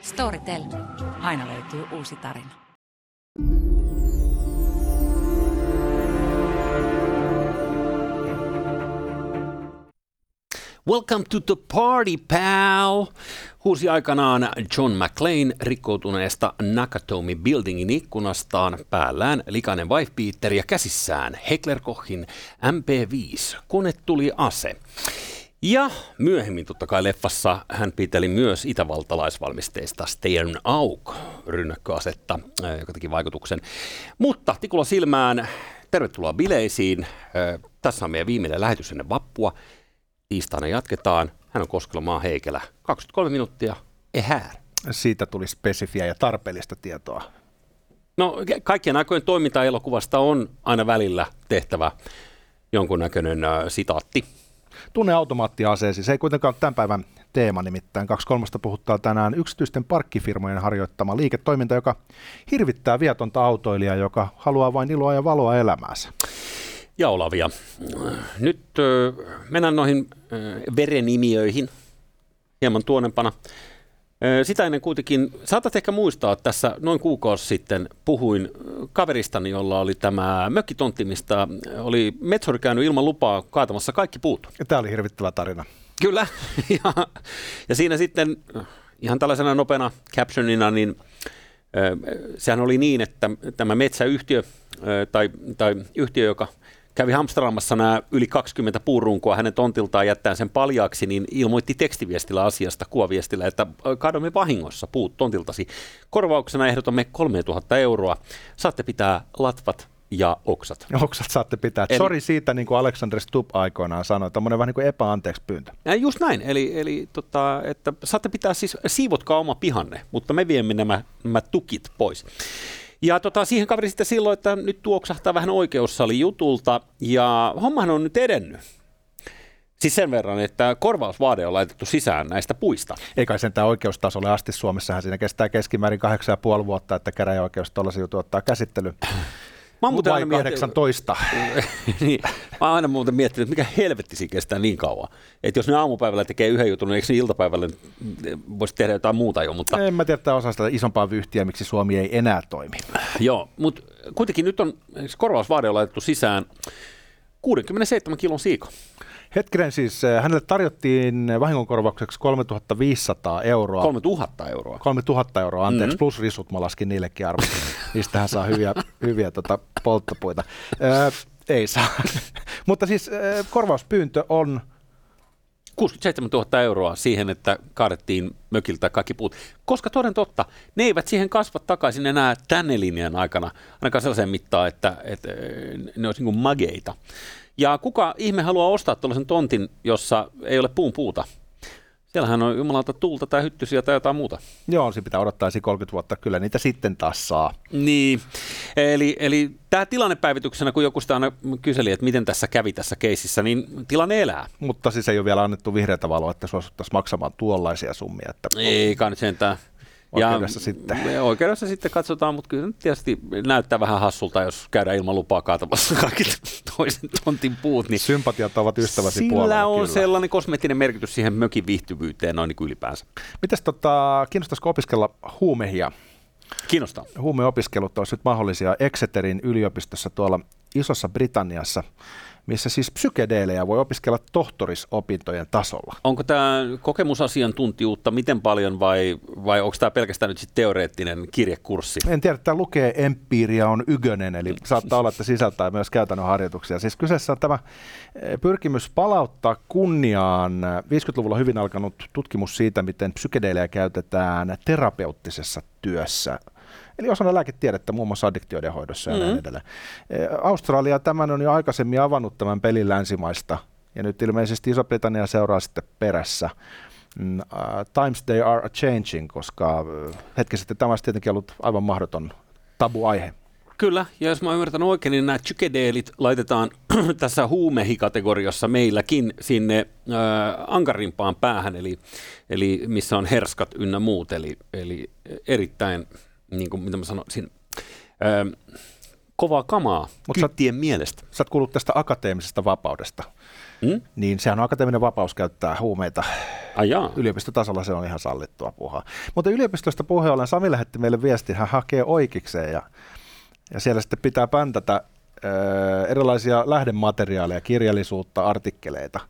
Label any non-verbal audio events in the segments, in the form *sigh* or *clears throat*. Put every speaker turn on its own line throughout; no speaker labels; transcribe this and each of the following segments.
Storytel. Aina löytyy uusi tarina.
Welcome to the party, pal! Huusi aikanaan John McClane rikkoutuneesta Nakatomi Buildingin ikkunastaan päällään likainen wife ja käsissään Heckler Kochin MP5. Kone tuli ase. Ja myöhemmin totta kai leffassa hän piteli myös itävaltalaisvalmisteista Stern Auk rynnäkköasetta, joka teki vaikutuksen. Mutta tikulla silmään, tervetuloa bileisiin. Tässä on meidän viimeinen lähetys ennen vappua. Tiistaina jatketaan. Hän on Koskela Maa Heikelä. 23 minuuttia. Ehär.
Siitä tuli spesifiä ja tarpeellista tietoa.
No kaikkien aikojen toiminta-elokuvasta on aina välillä tehtävä jonkunnäköinen äh, sitaatti.
Tunne automaattiaseesi. Se ei kuitenkaan ole tämän päivän teema nimittäin. Kaksi kolmasta puhuttaa tänään yksityisten parkkifirmojen harjoittama liiketoiminta, joka hirvittää vietonta autoilijaa, joka haluaa vain iloa ja valoa elämäänsä.
Ja Olavia. Nyt mennään noihin verenimiöihin hieman tuonempana. Sitä ennen kuitenkin, saatat ehkä muistaa, että tässä noin kuukausi sitten puhuin kaveristani, jolla oli tämä mökkitontti, mistä oli metsori käynyt ilman lupaa kaatamassa kaikki puut.
Ja tämä oli hirvittävä tarina.
Kyllä, *laughs* ja, ja siinä sitten ihan tällaisena nopeana captionina, niin sehän oli niin, että tämä metsäyhtiö tai, tai yhtiö, joka kävi hamstraamassa nämä yli 20 puurunkoa hänen tontiltaan jättäen sen paljaaksi, niin ilmoitti tekstiviestillä asiasta, kuvaviestillä, että kaadomme vahingossa puut tontiltasi. Korvauksena ehdotamme 3000 euroa. Saatte pitää latvat ja oksat.
Oksat saatte pitää. Eli, Sori siitä, niin kuin Alexander Stubb aikoinaan sanoi, tämmöinen vähän niin kuin epäanteeksi pyyntö.
Ja just näin, eli, eli tota, että saatte pitää siis, siivotkaa oma pihanne, mutta me viemme nämä, nämä tukit pois. Ja tota, siihen kaveri sitten silloin, että nyt tuoksahtaa vähän oikeussali jutulta, ja hommahan on nyt edennyt. Siis sen verran, että korvausvaade on laitettu sisään näistä puista.
Eikä sentään oikeustasolle asti Suomessahan siinä kestää keskimäärin 8,5 vuotta, että käräjäoikeus tuollaisen jutun ottaa käsittely. Mä oon muuten aina 18. *laughs*
niin, mä oon aina muuten miettinyt, että mikä helvetti siinä kestää niin kauan. Että jos ne aamupäivällä tekee yhden jutun, niin eikö ne iltapäivällä voisi tehdä jotain muuta jo? Mutta...
En mä tiedä, että osa sitä isompaa vyhtiä, miksi Suomi ei enää toimi.
Joo, mutta kuitenkin nyt on korvausvaade on laitettu sisään 67 kilon siiko.
Hetkinen siis, eh, hänelle tarjottiin vahingonkorvaukseksi 3500 euroa.
3000 euroa.
3000 euroa, anteeksi, mm-hmm. plus risut mä laskin niillekin arvot. *laughs* Niistä hän saa hyviä, hyviä tota, polttopuita. Ö, ei saa. *laughs* Mutta siis korvauspyyntö on
67 000 euroa siihen, että kaadettiin mökiltä kaikki puut. Koska toden totta, ne eivät siihen kasva takaisin enää tänne linjan aikana, ainakaan sellaisen mittaan, että, että ne olisi niin mageita. Ja kuka ihme haluaa ostaa tuollaisen tontin, jossa ei ole puun puuta? Siellähän on jumalalta tuulta tai hyttysiä tai jotain muuta.
Joo, se pitää odottaa 30 vuotta. Kyllä niitä sitten taas saa.
Niin, eli, eli tämä tilannepäivityksenä, kun joku sitä aina kyseli, että miten tässä kävi tässä keisissä, niin tilanne elää.
Mutta siis ei ole vielä annettu vihreätä valoa, että suostuttaisiin maksamaan tuollaisia summia. Että...
Ei kai sentään.
Oikeudessa ja sitten.
Oikeudessa sitten katsotaan, mutta kyllä tietysti näyttää vähän hassulta, jos käydään ilman lupaa kaatamassa kaikki toisen tontin puut. Niin
Sympatiat ovat ystäväsi
sillä
puolella.
Sillä on
kyllä.
sellainen kosmeettinen merkitys siihen mökin viihtyvyyteen noin niin kuin ylipäänsä.
Mitäs tota, kiinnostaisiko opiskella huumehia?
Kiinnostaa.
Huumeopiskelut olisi nyt mahdollisia Exeterin yliopistossa tuolla Isossa Britanniassa missä siis psykedeelejä voi opiskella tohtorisopintojen tasolla.
Onko tämä kokemusasiantuntijuutta miten paljon vai, vai onko tämä pelkästään nyt sitten teoreettinen kirjekurssi?
En tiedä, että lukee empiiria on ykönen, eli saattaa olla, että sisältää myös käytännön harjoituksia. Siis kyseessä on tämä eh, pyrkimys palauttaa kunniaan 50-luvulla hyvin alkanut tutkimus siitä, miten psykedeelejä käytetään terapeuttisessa työssä eli osana lääketiedettä muun muassa addiktioiden hoidossa ja mm-hmm. näin edelleen. E, Australia tämän on jo aikaisemmin avannut tämän pelin länsimaista, ja nyt ilmeisesti Iso-Britannia seuraa sitten perässä. Uh, times they are changing, koska hetki sitten tämä olisi tietenkin ollut aivan mahdoton tabu-aihe.
Kyllä, ja jos mä ymmärtän oikein, niin nämä psykedeelit laitetaan *clears throat* tässä huumehikategoriassa meilläkin sinne äh, ankarimpaan päähän, eli, eli missä on herskat ynnä muut, eli, eli erittäin niin kuin mitä mä sanoisin, öö, kovaa kamaa
Mut sä-
kyttien mielestä.
Sä oot kuullut tästä akateemisesta vapaudesta.
Hmm?
Niin sehän on akateeminen vapaus käyttää huumeita.
Ai jaa.
Yliopistotasolla se on ihan sallittua puhaa. Mutta yliopistosta puheen ollen Sami lähetti meille viestin, hän hakee oikeikseen ja, ja siellä sitten pitää päntätä ö, erilaisia lähdemateriaaleja, kirjallisuutta, artikkeleita.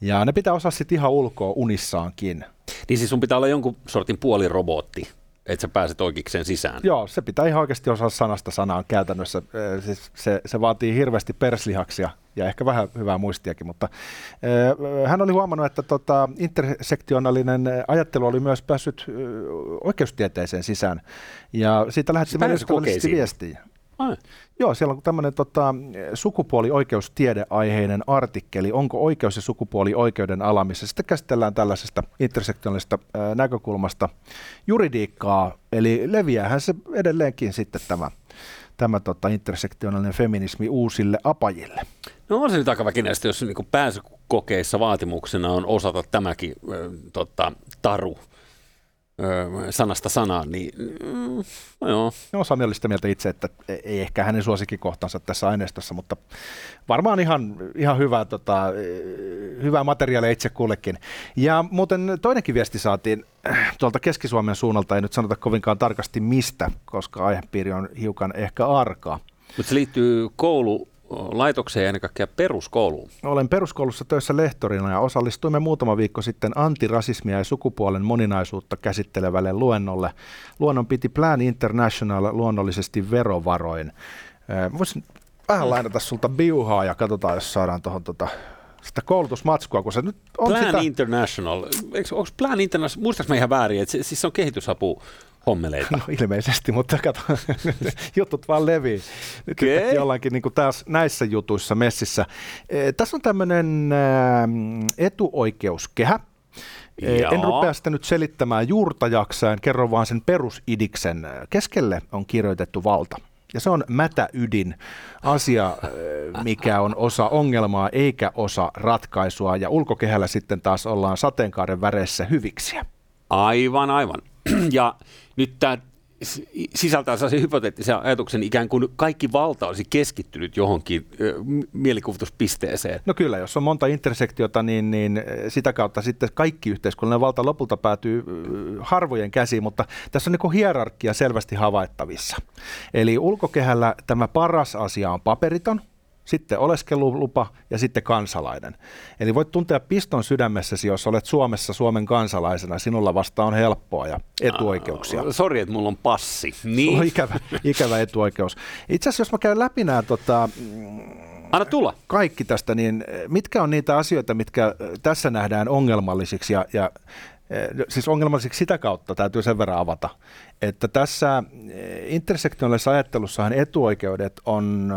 Ja ne pitää osaa sitten ihan ulkoa unissaankin.
Niin siis sun pitää olla jonkun sortin puolirobotti, että sä pääset oikeikseen sisään.
Joo, se pitää ihan oikeasti osaa sanasta sanaan käytännössä. Siis se, se vaatii hirveästi perslihaksia ja ehkä vähän hyvää muistiakin, mutta hän oli huomannut, että tota, intersektionaalinen ajattelu oli myös päässyt oikeustieteeseen sisään. Ja siitä ystävällisesti
kokeisiin.
viestiä.
Ai.
Joo, siellä on tämmöinen tota, sukupuolioikeustiedeaiheinen artikkeli, onko oikeus ja sukupuoli oikeuden ala, missä sitten käsitellään tällaisesta intersektionaalisesta ää, näkökulmasta juridiikkaa, eli leviäähän se edelleenkin sitten tämä, tämä tota, intersektionaalinen feminismi uusille apajille.
No on se nyt aika väkinäistä, jos niin pääsykokeissa vaatimuksena on osata tämäkin ö, tota, taru sanasta sanaan, niin mm, no joo.
No, Sami oli sitä mieltä itse, että ei ehkä hänen suosikkikohtansa tässä aineistossa, mutta varmaan ihan, ihan hyvää, tota, hyvää materiaalia itse kullekin. Ja muuten toinenkin viesti saatiin äh, tuolta Keski-Suomen suunnalta, ei nyt sanota kovinkaan tarkasti mistä, koska aihepiiri on hiukan ehkä arkaa.
Mutta se liittyy koululaitokseen ja ennen kaikkea peruskouluun.
Olen peruskoulussa töissä lehtorina ja osallistuimme muutama viikko sitten antirasismia ja sukupuolen moninaisuutta käsittelevälle luennolle. Luonnon piti Plan International luonnollisesti verovaroin. Äh, Voisin vähän lainata sulta biuhaa ja katsotaan, jos saadaan tuohon tota, sitä koulutusmatskua, kun se nyt on
Plan
sitä...
International, onko Plan International, muistaaks mä ihan väärin, että se, siis se on kehitysapu hommeleita.
No ilmeisesti, mutta kato, *laughs* jutut vaan levii. Nyt okay. ollaankin niin taas näissä jutuissa messissä. E, tässä on tämmöinen etuoikeuskehä. E, En rupea sitä nyt selittämään juurta jaksain, kerron vaan sen perusidiksen. Keskelle on kirjoitettu valta. Ja se on mätäydin asia, ö, mikä on osa ongelmaa eikä osa ratkaisua. Ja ulkokehällä sitten taas ollaan sateenkaaren väreissä hyviksiä.
Aivan, aivan. *clears throat* Ja nyt tämä sisältää sellaisen hypoteettisen ajatuksen, ikään kuin kaikki valta olisi keskittynyt johonkin mielikuvituspisteeseen.
No kyllä, jos on monta intersektiota, niin, niin sitä kautta sitten kaikki yhteiskunnallinen valta lopulta päätyy harvojen käsiin, mutta tässä on niin hierarkia selvästi havaittavissa. Eli ulkokehällä tämä paras asia on paperiton, sitten oleskelulupa ja sitten kansalainen. Eli voit tuntea piston sydämessäsi, jos olet Suomessa Suomen kansalaisena, sinulla vasta on helppoa ja etuoikeuksia.
Sori, että mulla on passi.
Sulla on
Niin,
ikävä, ikävä etuoikeus. Itse asiassa, jos mä käyn läpi nämä tota,
anna tulla.
kaikki tästä, niin eh, mitkä on niitä asioita, mitkä eh, tässä nähdään ongelmallisiksi ja, ja eh, siis ongelmallisiksi sitä kautta täytyy sen verran avata, että tässä eh, intersektionaalisessa ajattelussahan etuoikeudet on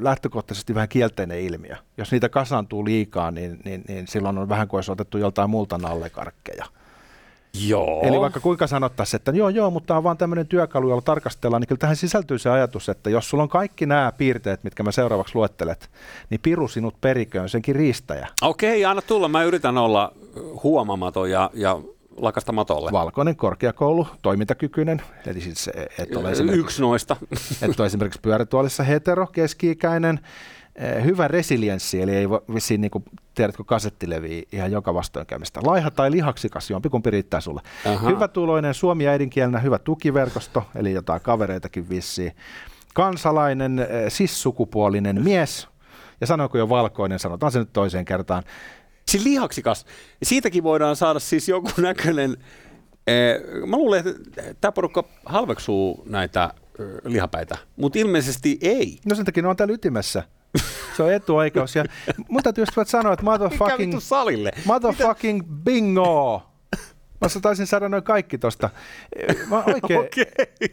lähtökohtaisesti vähän kielteinen ilmiö. Jos niitä kasaantuu liikaa, niin, niin, niin silloin on vähän kuin olisi otettu joltain muulta nallekarkkeja.
Joo.
Eli vaikka kuinka sanottaisiin, että joo joo, mutta tämä on vaan tämmöinen työkalu, jolla tarkastellaan, niin kyllä tähän sisältyy se ajatus, että jos sulla on kaikki nämä piirteet, mitkä mä seuraavaksi luettelet, niin piru sinut periköön, senkin riistäjä.
Okei, anna tulla. Mä yritän olla huomaamaton ja, ja lakasta matolle.
Valkoinen korkeakoulu, toimintakykyinen, eli siis et ole esimerkiksi,
Yksi noista.
et ole esimerkiksi pyörätuolissa hetero, keski-ikäinen, eh, hyvä resilienssi, eli ei vissiin niin kuin, tiedätkö, kasettileviä ihan joka vastoinkäymistä. Laiha tai lihaksikas, jompikumpi riittää sulle.
Aha.
Hyvä tuloinen, suomi äidinkielenä, hyvä tukiverkosto, eli jotain kavereitakin vissiin. Kansalainen, eh, cis-sukupuolinen mies, ja sanoiko jo valkoinen, sanotaan se nyt toiseen kertaan.
Siis lihaksikas. Siitäkin voidaan saada siis joku *laughs* näköinen... Eh, mä luulen, että tämä porukka halveksuu näitä eh, lihapäitä, mutta ilmeisesti ei.
No sen takia ne on täällä ytimessä. Se on etuoikeus. Ja *laughs* mun täytyy just sanoa, että motherfucking,
salille?
motherfucking bingo! Mä taisin saada noin kaikki tosta. Mä oikein, *laughs*
Okei.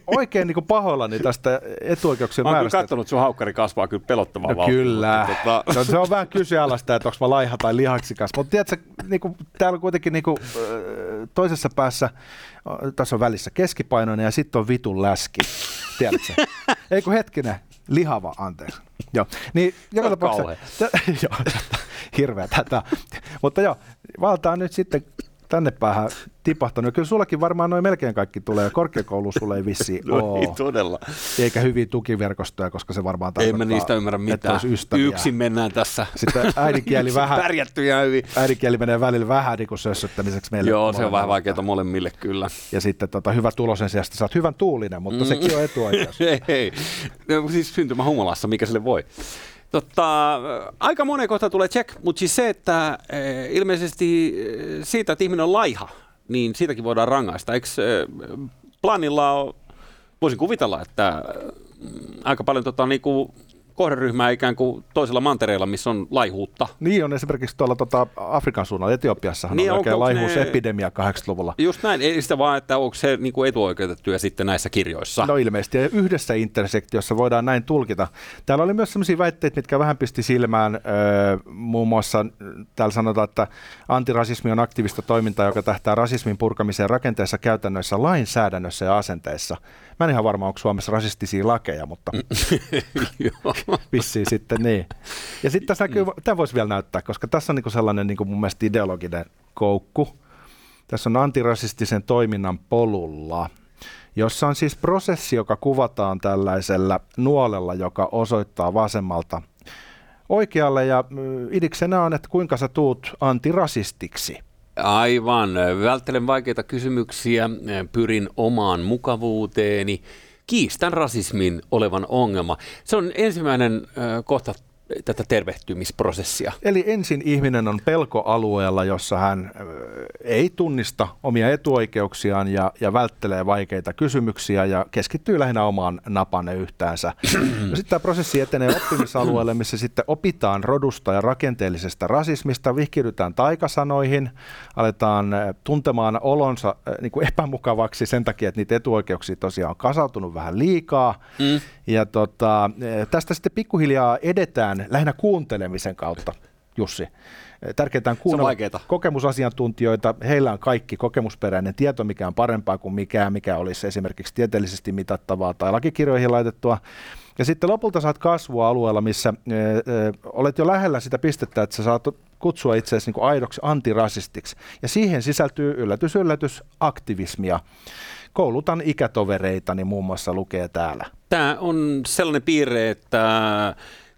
oikein niin pahoillani tästä etuoikeuksien
Mä oon kyllä
määrästä.
katsonut, että sun haukkari kasvaa kyllä pelottavaa
No kyllä.
mutta Tota,
No, se on vähän kyseenalaista, että onko mä laiha tai lihaksikas. Mutta tiedätkö, niinku, täällä on kuitenkin niinku, ö, toisessa päässä, tässä on välissä keskipainoinen ja sitten on vitun läski. Tiedätkö? *laughs* Ei kun hetkinen, lihava, anteeksi. Joo, niin joka tapauksessa, t- *laughs* joo, hirveä tätä. Mutta joo, valtaa nyt sitten tänne päähän tipahtanut. Kyllä sullakin varmaan noin melkein kaikki tulee. Korkeakoulu sulle ei vissiin *laughs*
no ei todella.
Eikä hyviä tukiverkostoja, koska se varmaan
Ei
tarkoittaa,
mä niistä ymmärrä mitään. Yksin mennään tässä.
Sitten *laughs* äidinkieli vähän,
Pärjätty ihan hyvin.
äidinkieli menee välillä vähän niin kuin sössöttämiseksi meille.
Joo, se on vähän vaikeaa molemmille kyllä.
Ja sitten tota, hyvä tulos sen sijasta, sä oot hyvän tuulinen, mutta mm. sekin on etuoikeus. *laughs*
ei, ei. No, siis syntymä humalassa, mikä sille voi. Totta, aika moneen kohtaan tulee check, mutta siis se, että eh, ilmeisesti eh, siitä, että ihminen on laiha, niin siitäkin voidaan rangaista. Eikö planilla ole, voisin kuvitella, että aika paljon tota, niinku, kohderyhmää ikään kuin toisella mantereella, missä on laihuutta.
Niin on esimerkiksi tuolla tota, Afrikan suunnalla, Etiopiassahan
Niin,
on oikein
onko ne-
laihuusepidemia 80-luvulla.
Just näin, ei sitä vaan, että onko se niinku etuoikeutettuja sitten näissä kirjoissa.
No ilmeisesti, ja yhdessä intersektiossa voidaan näin tulkita. Täällä oli myös sellaisia väitteitä, mitkä vähän pisti silmään, öö, muun muassa täällä sanotaan, että antirasismi on aktiivista toimintaa, joka tähtää rasismin purkamiseen rakenteessa, käytännöissä, lainsäädännössä ja asenteissa. Mä en ihan varma, onko Suomessa rasistisia lakeja, mutta
Joo. *laughs* *laughs* *laughs*
vissiin sitten niin. Ja sitten tässä näkyy, tämä voisi vielä näyttää, koska tässä on niinku sellainen niinku mun mielestä ideologinen koukku. Tässä on antirasistisen toiminnan polulla, jossa on siis prosessi, joka kuvataan tällaisella nuolella, joka osoittaa vasemmalta oikealle. Ja mm, idiksenä on, että kuinka sä tuut antirasistiksi.
Aivan. Välttelen vaikeita kysymyksiä, pyrin omaan mukavuuteeni, kiistän rasismin olevan ongelma. Se on ensimmäinen äh, kohta tätä tervehtymisprosessia.
Eli ensin ihminen on pelkoalueella, jossa hän ei tunnista omia etuoikeuksiaan ja, ja välttelee vaikeita kysymyksiä ja keskittyy lähinnä omaan napanne yhtäänsä. Sitten tämä prosessi etenee oppimisalueelle, missä sitten opitaan rodusta ja rakenteellisesta rasismista, vihkiydytään taikasanoihin, aletaan tuntemaan olonsa niin kuin epämukavaksi sen takia, että niitä etuoikeuksia tosiaan on kasautunut vähän liikaa.
Mm.
Ja tota, tästä sitten pikkuhiljaa edetään lähinnä kuuntelemisen kautta, Jussi. Eh, Tärkeintä on kuunnella
vaikeeta.
kokemusasiantuntijoita. Heillä on kaikki kokemusperäinen tieto, mikä on parempaa kuin mikään, mikä olisi esimerkiksi tieteellisesti mitattavaa tai lakikirjoihin laitettua. Ja sitten lopulta saat kasvua alueella, missä ö, ö, olet jo lähellä sitä pistettä, että sä saat kutsua itseäsi niin aidoksi antirasistiksi. Ja siihen sisältyy yllätys, yllätys, aktivismia. Koulutan ikätovereitani muun muassa lukee täällä.
Tämä on sellainen piirre, että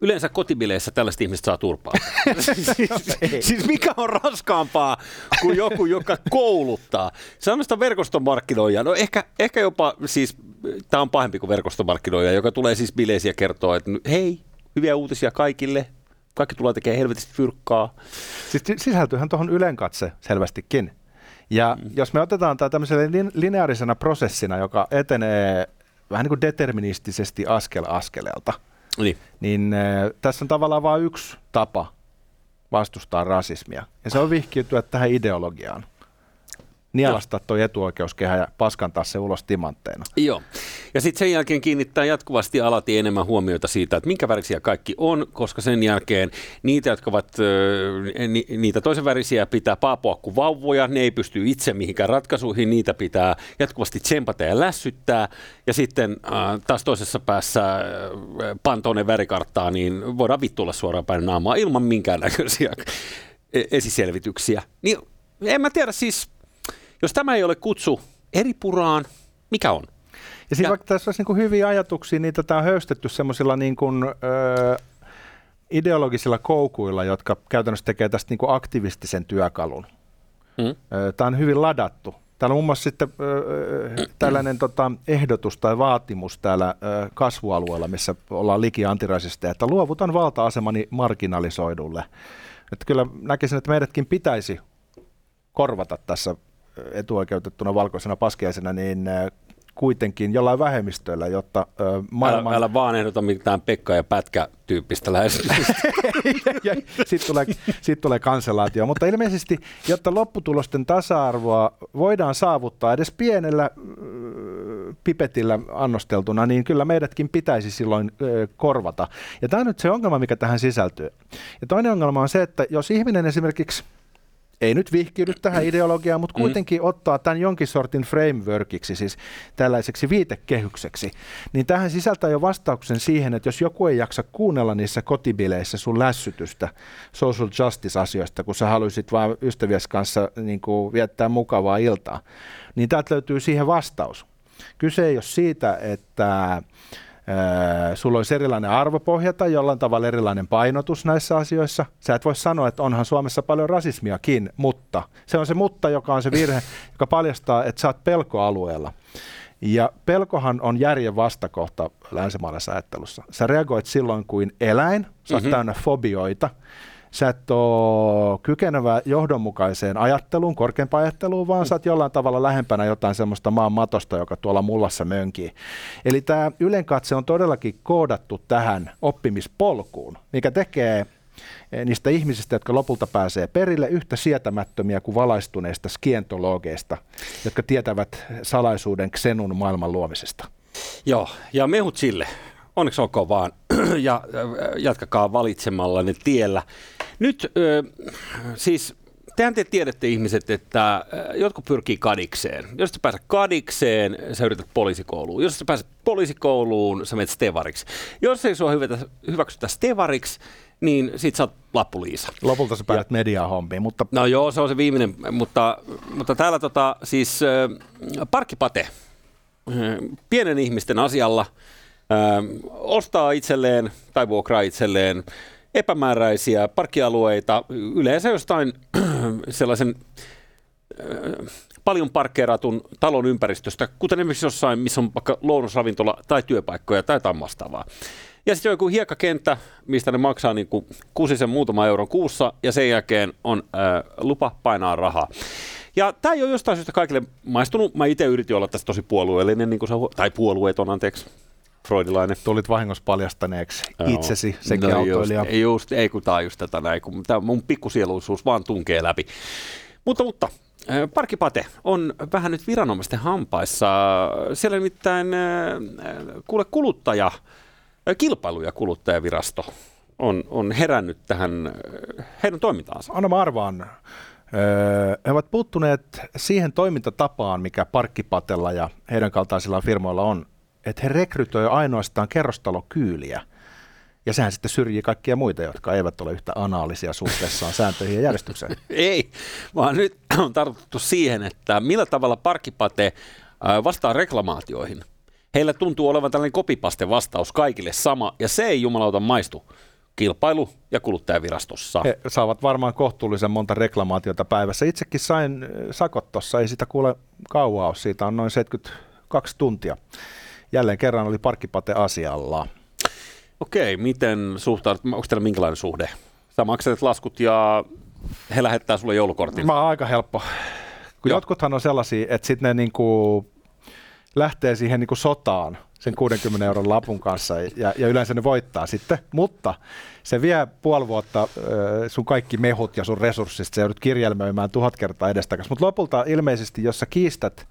yleensä kotibileissä tällaiset ihmiset saa turpaa. siis, *laughs* siis mikä on raskaampaa kuin joku, joka kouluttaa? Sanoista verkostomarkkinoija. No ehkä, ehkä jopa, siis tämä on pahempi kuin verkostomarkkinoija, joka tulee siis bileisiä ja kertoo, että hei, hyviä uutisia kaikille. Kaikki tulee tekemään helvetistä fyrkkaa.
Siis si- sisältyyhän tuohon ylenkatse selvästikin. Ja mm. jos me otetaan tämä tämmöisellä lin- lineaarisena prosessina, joka etenee vähän niin kuin deterministisesti askel askeleelta,
Niin.
niin äh, tässä on tavallaan vain yksi tapa vastustaa rasismia. Ja se on vihkiytyä tähän ideologiaan. Nielasta tuo etuoikeuskehä ja paskantaa se ulos timantteina.
Joo. Ja sitten sen jälkeen kiinnittää jatkuvasti alati enemmän huomiota siitä, että minkä värisiä kaikki on, koska sen jälkeen niitä, jotka ovat niitä toisen värisiä pitää paapoa kuin vauvoja, ne ei pysty itse mihinkään ratkaisuihin, niitä pitää jatkuvasti tsempata ja lässyttää. Ja sitten taas toisessa päässä pantoinen värikarttaa, niin voidaan vittuilla suoraan päin naamaa ilman minkäännäköisiä e- esiselvityksiä. Niin en mä tiedä siis, jos tämä ei ole kutsu eri puraan, mikä on?
Ja siinä
Ja-
vaikka tässä olisi niin kuin hyviä ajatuksia, niin tätä on höystetty semmoisilla niin kuin, ö, ideologisilla koukuilla, jotka käytännössä tekee tästä niin kuin aktivistisen työkalun.
Mm.
Tämä on hyvin ladattu. Täällä on muun muassa sitten ö, tällainen tota, ehdotus tai vaatimus täällä ö, kasvualueella, missä ollaan liki antirasista, että luovutan valta-asemani marginalisoidulle. Että kyllä näkisin, että meidätkin pitäisi korvata tässä etuoikeutettuna valkoisena paskiaisena, niin ö, kuitenkin jollain vähemmistöillä, jotta
Älä,
maailman...
älä vaan ehdota mitään Pekka ja Pätkä tyyppistä lähestymistä. *laughs*
Sitten tulee, sit tulee kansalaatio. Mutta ilmeisesti, jotta lopputulosten tasa-arvoa voidaan saavuttaa edes pienellä äh, pipetillä annosteltuna, niin kyllä meidätkin pitäisi silloin äh, korvata. Ja tämä on nyt se ongelma, mikä tähän sisältyy. Ja toinen ongelma on se, että jos ihminen esimerkiksi ei nyt vihkiydy tähän ideologiaan, mutta kuitenkin mm. ottaa tämän jonkin sortin frameworkiksi, siis tällaiseksi viitekehykseksi, niin tähän sisältää jo vastauksen siihen, että jos joku ei jaksa kuunnella niissä kotibileissä sun lässytystä social justice-asioista, kun sä haluaisit vain ystävies kanssa niin kuin viettää mukavaa iltaa, niin täältä löytyy siihen vastaus. Kyse ei ole siitä, että sulla olisi erilainen arvopohja tai jollain tavalla erilainen painotus näissä asioissa. Sä et voi sanoa, että onhan Suomessa paljon rasismiakin, mutta se on se mutta, joka on se virhe, *laughs* joka paljastaa, että sä oot pelkoalueella. Ja pelkohan on järjen vastakohta länsimaalaisessa ajattelussa. Sä reagoit silloin kuin eläin, sä oot mm-hmm. täynnä fobioita, sä et ole kykenevä johdonmukaiseen ajatteluun, korkeampaan ajatteluun, vaan sä oot jollain tavalla lähempänä jotain semmoista maan matosta, joka tuolla mullassa mönkii. Eli tämä ylenkatse on todellakin koodattu tähän oppimispolkuun, mikä tekee eh, niistä ihmisistä, jotka lopulta pääsee perille, yhtä sietämättömiä kuin valaistuneista skientologeista, jotka tietävät salaisuuden Xenun maailman luomisesta.
Joo, ja mehut sille. Onneksi olkoon vaan, *clears throat* ja jatkakaa valitsemallanne tiellä. Nyt siis tehän te tiedätte ihmiset, että jotkut pyrkii kadikseen. Jos sä pääset kadikseen, sä yrität poliisikouluun. Jos sä pääset poliisikouluun, sä menet stevariksi. Jos ei sua hyväksytä stevariksi, niin sit sä oot lappuliisa.
Lopulta sä pääset mediahommiin, mutta...
No joo, se on se viimeinen, mutta, mutta täällä tota, siis äh, parkkipate, äh, pienen ihmisten asialla, äh, ostaa itselleen tai vuokraa itselleen epämääräisiä parkkialueita, yleensä jostain *clears throat* sellaisen paljon parkkeeratun talon ympäristöstä, kuten esimerkiksi jossain, missä on vaikka lounasravintola tai työpaikkoja tai jotain vastaavaa. Ja sitten joku hiekkakenttä, mistä ne maksaa niin kuin kusisen muutama euron kuussa, ja sen jälkeen on ää, lupa painaa rahaa. Ja tämä ei ole jostain syystä kaikille maistunut. Mä itse yritin olla tässä tosi puolueellinen, niin kuin se, tai puolueeton, anteeksi, freudilainen.
Tulit vahingossa paljastaneeksi Joo. itsesi sekä no autoilija.
Just, just, ei kun tämä just tätä näin, kun tämä mun pikkusieluisuus vaan tunkee läpi. Mutta, mutta Parkipate on vähän nyt viranomaisten hampaissa. Siellä nimittäin kuule kuluttaja, kilpailu- ja kuluttajavirasto on, on herännyt tähän heidän toimintaansa.
Anna mä arvaan. He ovat puuttuneet siihen toimintatapaan, mikä Parkkipatella ja heidän kaltaisilla firmoilla on että he rekrytoi ainoastaan kerrostalokyyliä. Ja sehän sitten syrjii kaikkia muita, jotka eivät ole yhtä anaalisia suhteessaan sääntöihin ja järjestykseen. *laughs*
Ei, vaan nyt on tartuttu siihen, että millä tavalla parkkipate vastaa reklamaatioihin. Heillä tuntuu olevan tällainen kopipaste vastaus kaikille sama, ja se ei jumalauta maistu kilpailu- ja kuluttajavirastossa.
He saavat varmaan kohtuullisen monta reklamaatiota päivässä. Itsekin sain sakot tuossa, ei sitä kuule kauaa ole, siitä on noin 72 tuntia jälleen kerran oli parkkipate asialla.
Okei, miten suhtaudut, onko teillä minkälainen suhde? Sä maksat laskut ja he lähettää sulle joulukortin.
Mä oon aika helppo. Kun jotkuthan on sellaisia, että sitten ne niinku lähtee siihen niinku sotaan sen 60 euron lapun kanssa ja, ja yleensä ne voittaa sitten, mutta se vie puoli vuotta sun kaikki mehut ja sun resurssit, se joudut kirjelmöimään tuhat kertaa edestakas, mutta lopulta ilmeisesti, jos sä kiistät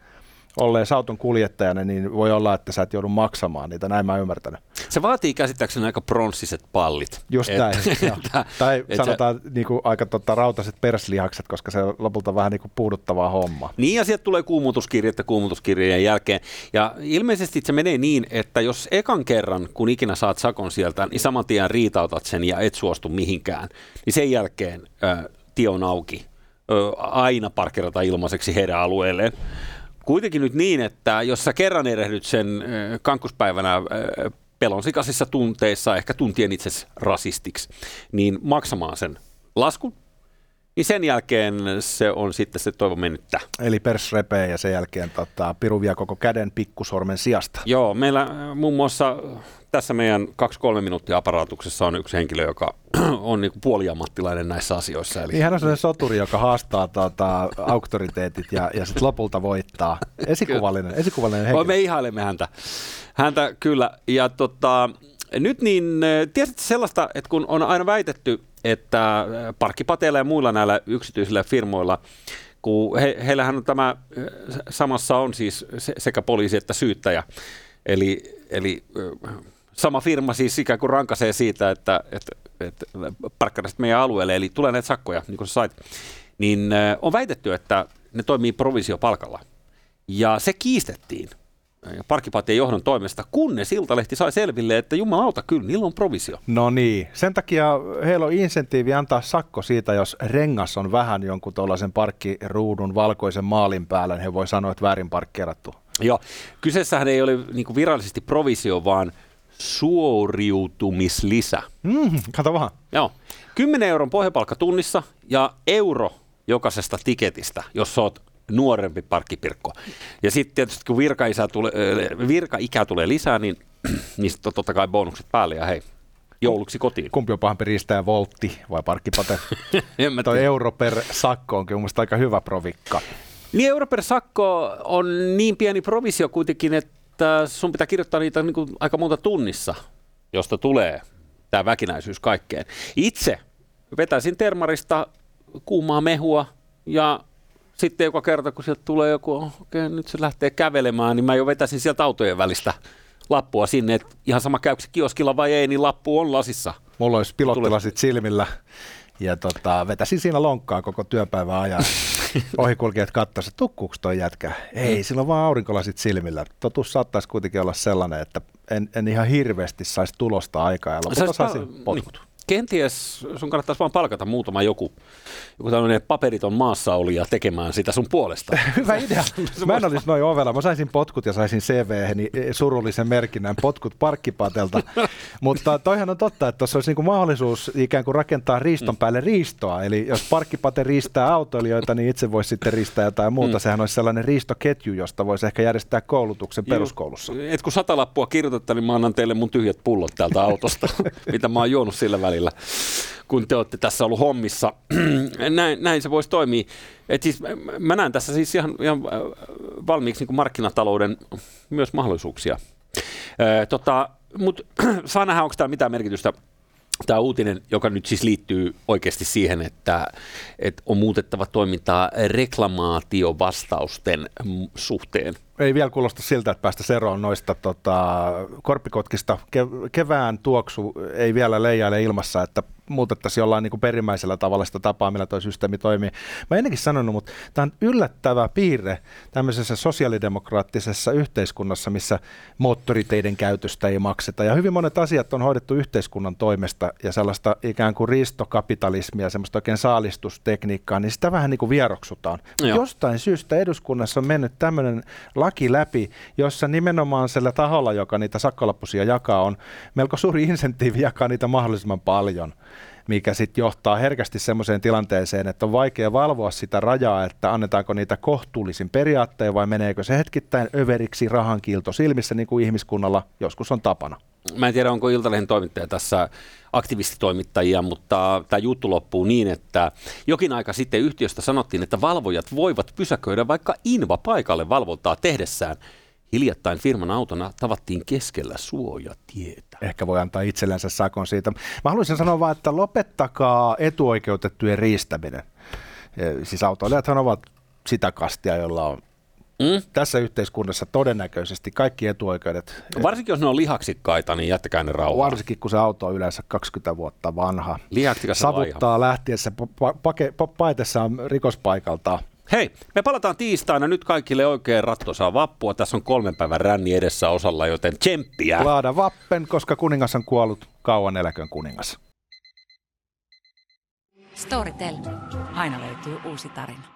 olleen auton kuljettajana, niin voi olla, että sä et joudu maksamaan niitä, näin mä ymmärtänyt.
Se vaatii käsittääkseni aika pronssiset pallit.
Just et, näin, *laughs* että, Tai et sanotaan sä... niin kuin, aika tota, rautaiset perslihakset, koska se on lopulta vähän niin kuin puuduttavaa homma.
Niin, ja sieltä tulee kuumutuskirjettä kuumutuskirjeen jälkeen. Ja ilmeisesti se menee niin, että jos ekan kerran, kun ikinä saat sakon sieltä, niin saman tien riitautat sen ja et suostu mihinkään, niin sen jälkeen äh, tie on auki. Ö, aina parkkerata ilmaiseksi heidän alueelleen. Kuitenkin nyt niin, että jos sä kerran erehdyt sen kankkuspäivänä pelonsikaisissa tunteissa, ehkä tuntien itse rasistiksi, niin maksamaan sen laskun, niin sen jälkeen se on sitten se toivo mennyttä.
Eli pers repee ja sen jälkeen tota, piru vie koko käden pikkusormen sijasta.
Joo, meillä muun muassa tässä meidän 2-3 minuuttia aparaatuksessa on yksi henkilö, joka *clears throat* on niin puoliammattilainen näissä asioissa.
Eli... Niin hän on sellainen soturi, joka haastaa tuota, auktoriteetit ja, ja sitten lopulta voittaa. *laughs* Esikuvallinen, esikuvallinen henkilö.
Me ihailemme häntä. Häntä kyllä. Ja tota, nyt niin, tiesitkö sellaista, että kun on aina väitetty, että parkkipateilla ja muilla näillä yksityisillä firmoilla, kun he, heillähän on tämä, samassa on siis sekä poliisi että syyttäjä, eli, eli sama firma siis ikään kuin rankasee siitä, että, että, että parkkarasit meidän alueelle, eli tulee näitä sakkoja, niin kuin sä sait, niin on väitetty, että ne toimii provisiopalkalla. Ja se kiistettiin parkkipaattien johdon toimesta, kunnes Iltalehti sai selville, että jumalauta, kyllä, niillä on provisio.
No niin, sen takia heillä on insentiivi antaa sakko siitä, jos rengas on vähän jonkun tuollaisen parkkiruudun valkoisen maalin päällä, niin he voi sanoa, että väärin parkkeerattu.
Joo, kyseessähän ei ole niin virallisesti provisio, vaan suoriutumislisä.
Mm, kato vaan.
Joo, 10 euron pohjapalkka tunnissa ja euro jokaisesta tiketistä, jos oot nuorempi parkkipirkko. Ja sitten tietysti kun virka-isä tule, virka-ikä tulee lisää, niin, *clears throat* niin sitten totta kai bonukset päälle ja hei, jouluksi kotiin.
Kumpi on pahempi riistää voltti vai parkkipate? *laughs* Toi euro per sakko onkin mun aika hyvä provikka.
Niin euro per sakko on niin pieni provisio kuitenkin, että sun pitää kirjoittaa niitä niin kuin aika monta tunnissa, josta tulee tämä väkinäisyys kaikkeen. Itse vetäisin termarista kuumaa mehua ja sitten joka kerta, kun sieltä tulee joku, okei, okay, nyt se lähtee kävelemään, niin mä jo vetäisin sieltä autojen välistä lappua sinne, että ihan sama käykö se kioskilla vai ei, niin lappu on lasissa.
Mulla olisi pilottilasit silmillä ja tota, vetäisin siinä lonkkaa koko työpäivän ajan. *laughs* Ohikulkijat katsoisivat, että tukkuuko toi jätkä? Ei, mm. sillä on vaan aurinkolasit silmillä. Totuus saattaisi kuitenkin olla sellainen, että en, en ihan hirveästi saisi tulosta aikaa ja lopulta saisin potkut. Niin
kenties sun kannattaisi vaan palkata muutama joku, joku tämmöinen paperiton maassa ja tekemään sitä sun puolesta. *laughs*
Hyvä idea. Mä en olisi noin ovella. Mä saisin potkut ja saisin cv surullisen merkinnän potkut parkkipatelta. *laughs* Mutta toihan on totta, että tuossa olisi niinku mahdollisuus ikään kuin rakentaa riiston mm. päälle riistoa. Eli jos parkkipate riistää autoilijoita, niin itse voisi sitten riistää jotain muuta. Mm. Sehän olisi sellainen riistoketju, josta voisi ehkä järjestää koulutuksen peruskoulussa.
Et kun sata lappua kirjoitetta, niin mä annan teille mun tyhjät pullot täältä autosta, *laughs* mitä mä oon juonut sillä välillä välillä, kun te olette tässä ollut hommissa. *clears throat* näin, näin se voisi toimia. Et siis, mä näen tässä siis ihan, ihan äh, valmiiksi niin markkinatalouden myös mahdollisuuksia. tota, Mutta *clears throat* saa nähdä, onko tämä mitään merkitystä tämä uutinen, joka nyt siis liittyy oikeasti siihen, että, että on muutettava toimintaa reklamaatiovastausten suhteen.
Ei vielä kuulosta siltä, että päästä eroon noista tota, korppikotkista. kevään tuoksu ei vielä leijaile ilmassa, että muutettaisiin jollain niin kuin perimmäisellä tavalla sitä tapaa, millä tuo systeemi toimii. Mä ennenkin sanonut, mutta tämä on yllättävä piirre tämmöisessä sosiaalidemokraattisessa yhteiskunnassa, missä moottoriteiden käytöstä ei makseta. Ja hyvin monet asiat on hoidettu yhteiskunnan toimesta ja sellaista ikään kuin riistokapitalismia, semmoista oikein saalistustekniikkaa, niin sitä vähän niin kuin vieroksutaan. Joo. Jostain syystä eduskunnassa on mennyt tämmöinen laki läpi, jossa nimenomaan sillä taholla, joka niitä sakkolappusia jakaa, on melko suuri insentiivi jakaa niitä mahdollisimman paljon mikä sitten johtaa herkästi semmoiseen tilanteeseen, että on vaikea valvoa sitä rajaa, että annetaanko niitä kohtuullisin periaatteen vai meneekö se hetkittäin överiksi rahan kiilto silmissä, niin kuin ihmiskunnalla joskus on tapana.
Mä en tiedä, onko Iltalehden toimittaja tässä aktivistitoimittajia, mutta tämä juttu loppuu niin, että jokin aika sitten yhtiöstä sanottiin, että valvojat voivat pysäköidä vaikka Inva paikalle valvontaa tehdessään – Hiljattain firman autona tavattiin keskellä suojatietä.
Ehkä voi antaa itsellensä sakon siitä. Mä haluaisin sanoa vaan, että lopettakaa etuoikeutettujen riistäminen. Siis autoilijathan ovat sitä kastia, jolla on Mm. Tässä yhteiskunnassa todennäköisesti kaikki etuoikeudet.
Varsinkin jos ne on lihaksikkaita, niin jättäkää ne rauhaan.
Varsinkin kun se auto on yleensä 20 vuotta vanha.
Lihaksikas
Savuttaa lähtiessä pa- paitessaan rikospaikalta.
Hei, me palataan tiistaina. Nyt kaikille oikein rattosaa vappua. Tässä on kolmen päivän ränni edessä osalla, joten tsemppiä.
Laada vappen, koska kuningas on kuollut. Kauan eläkön kuningas.
Storytel. Aina löytyy uusi tarina.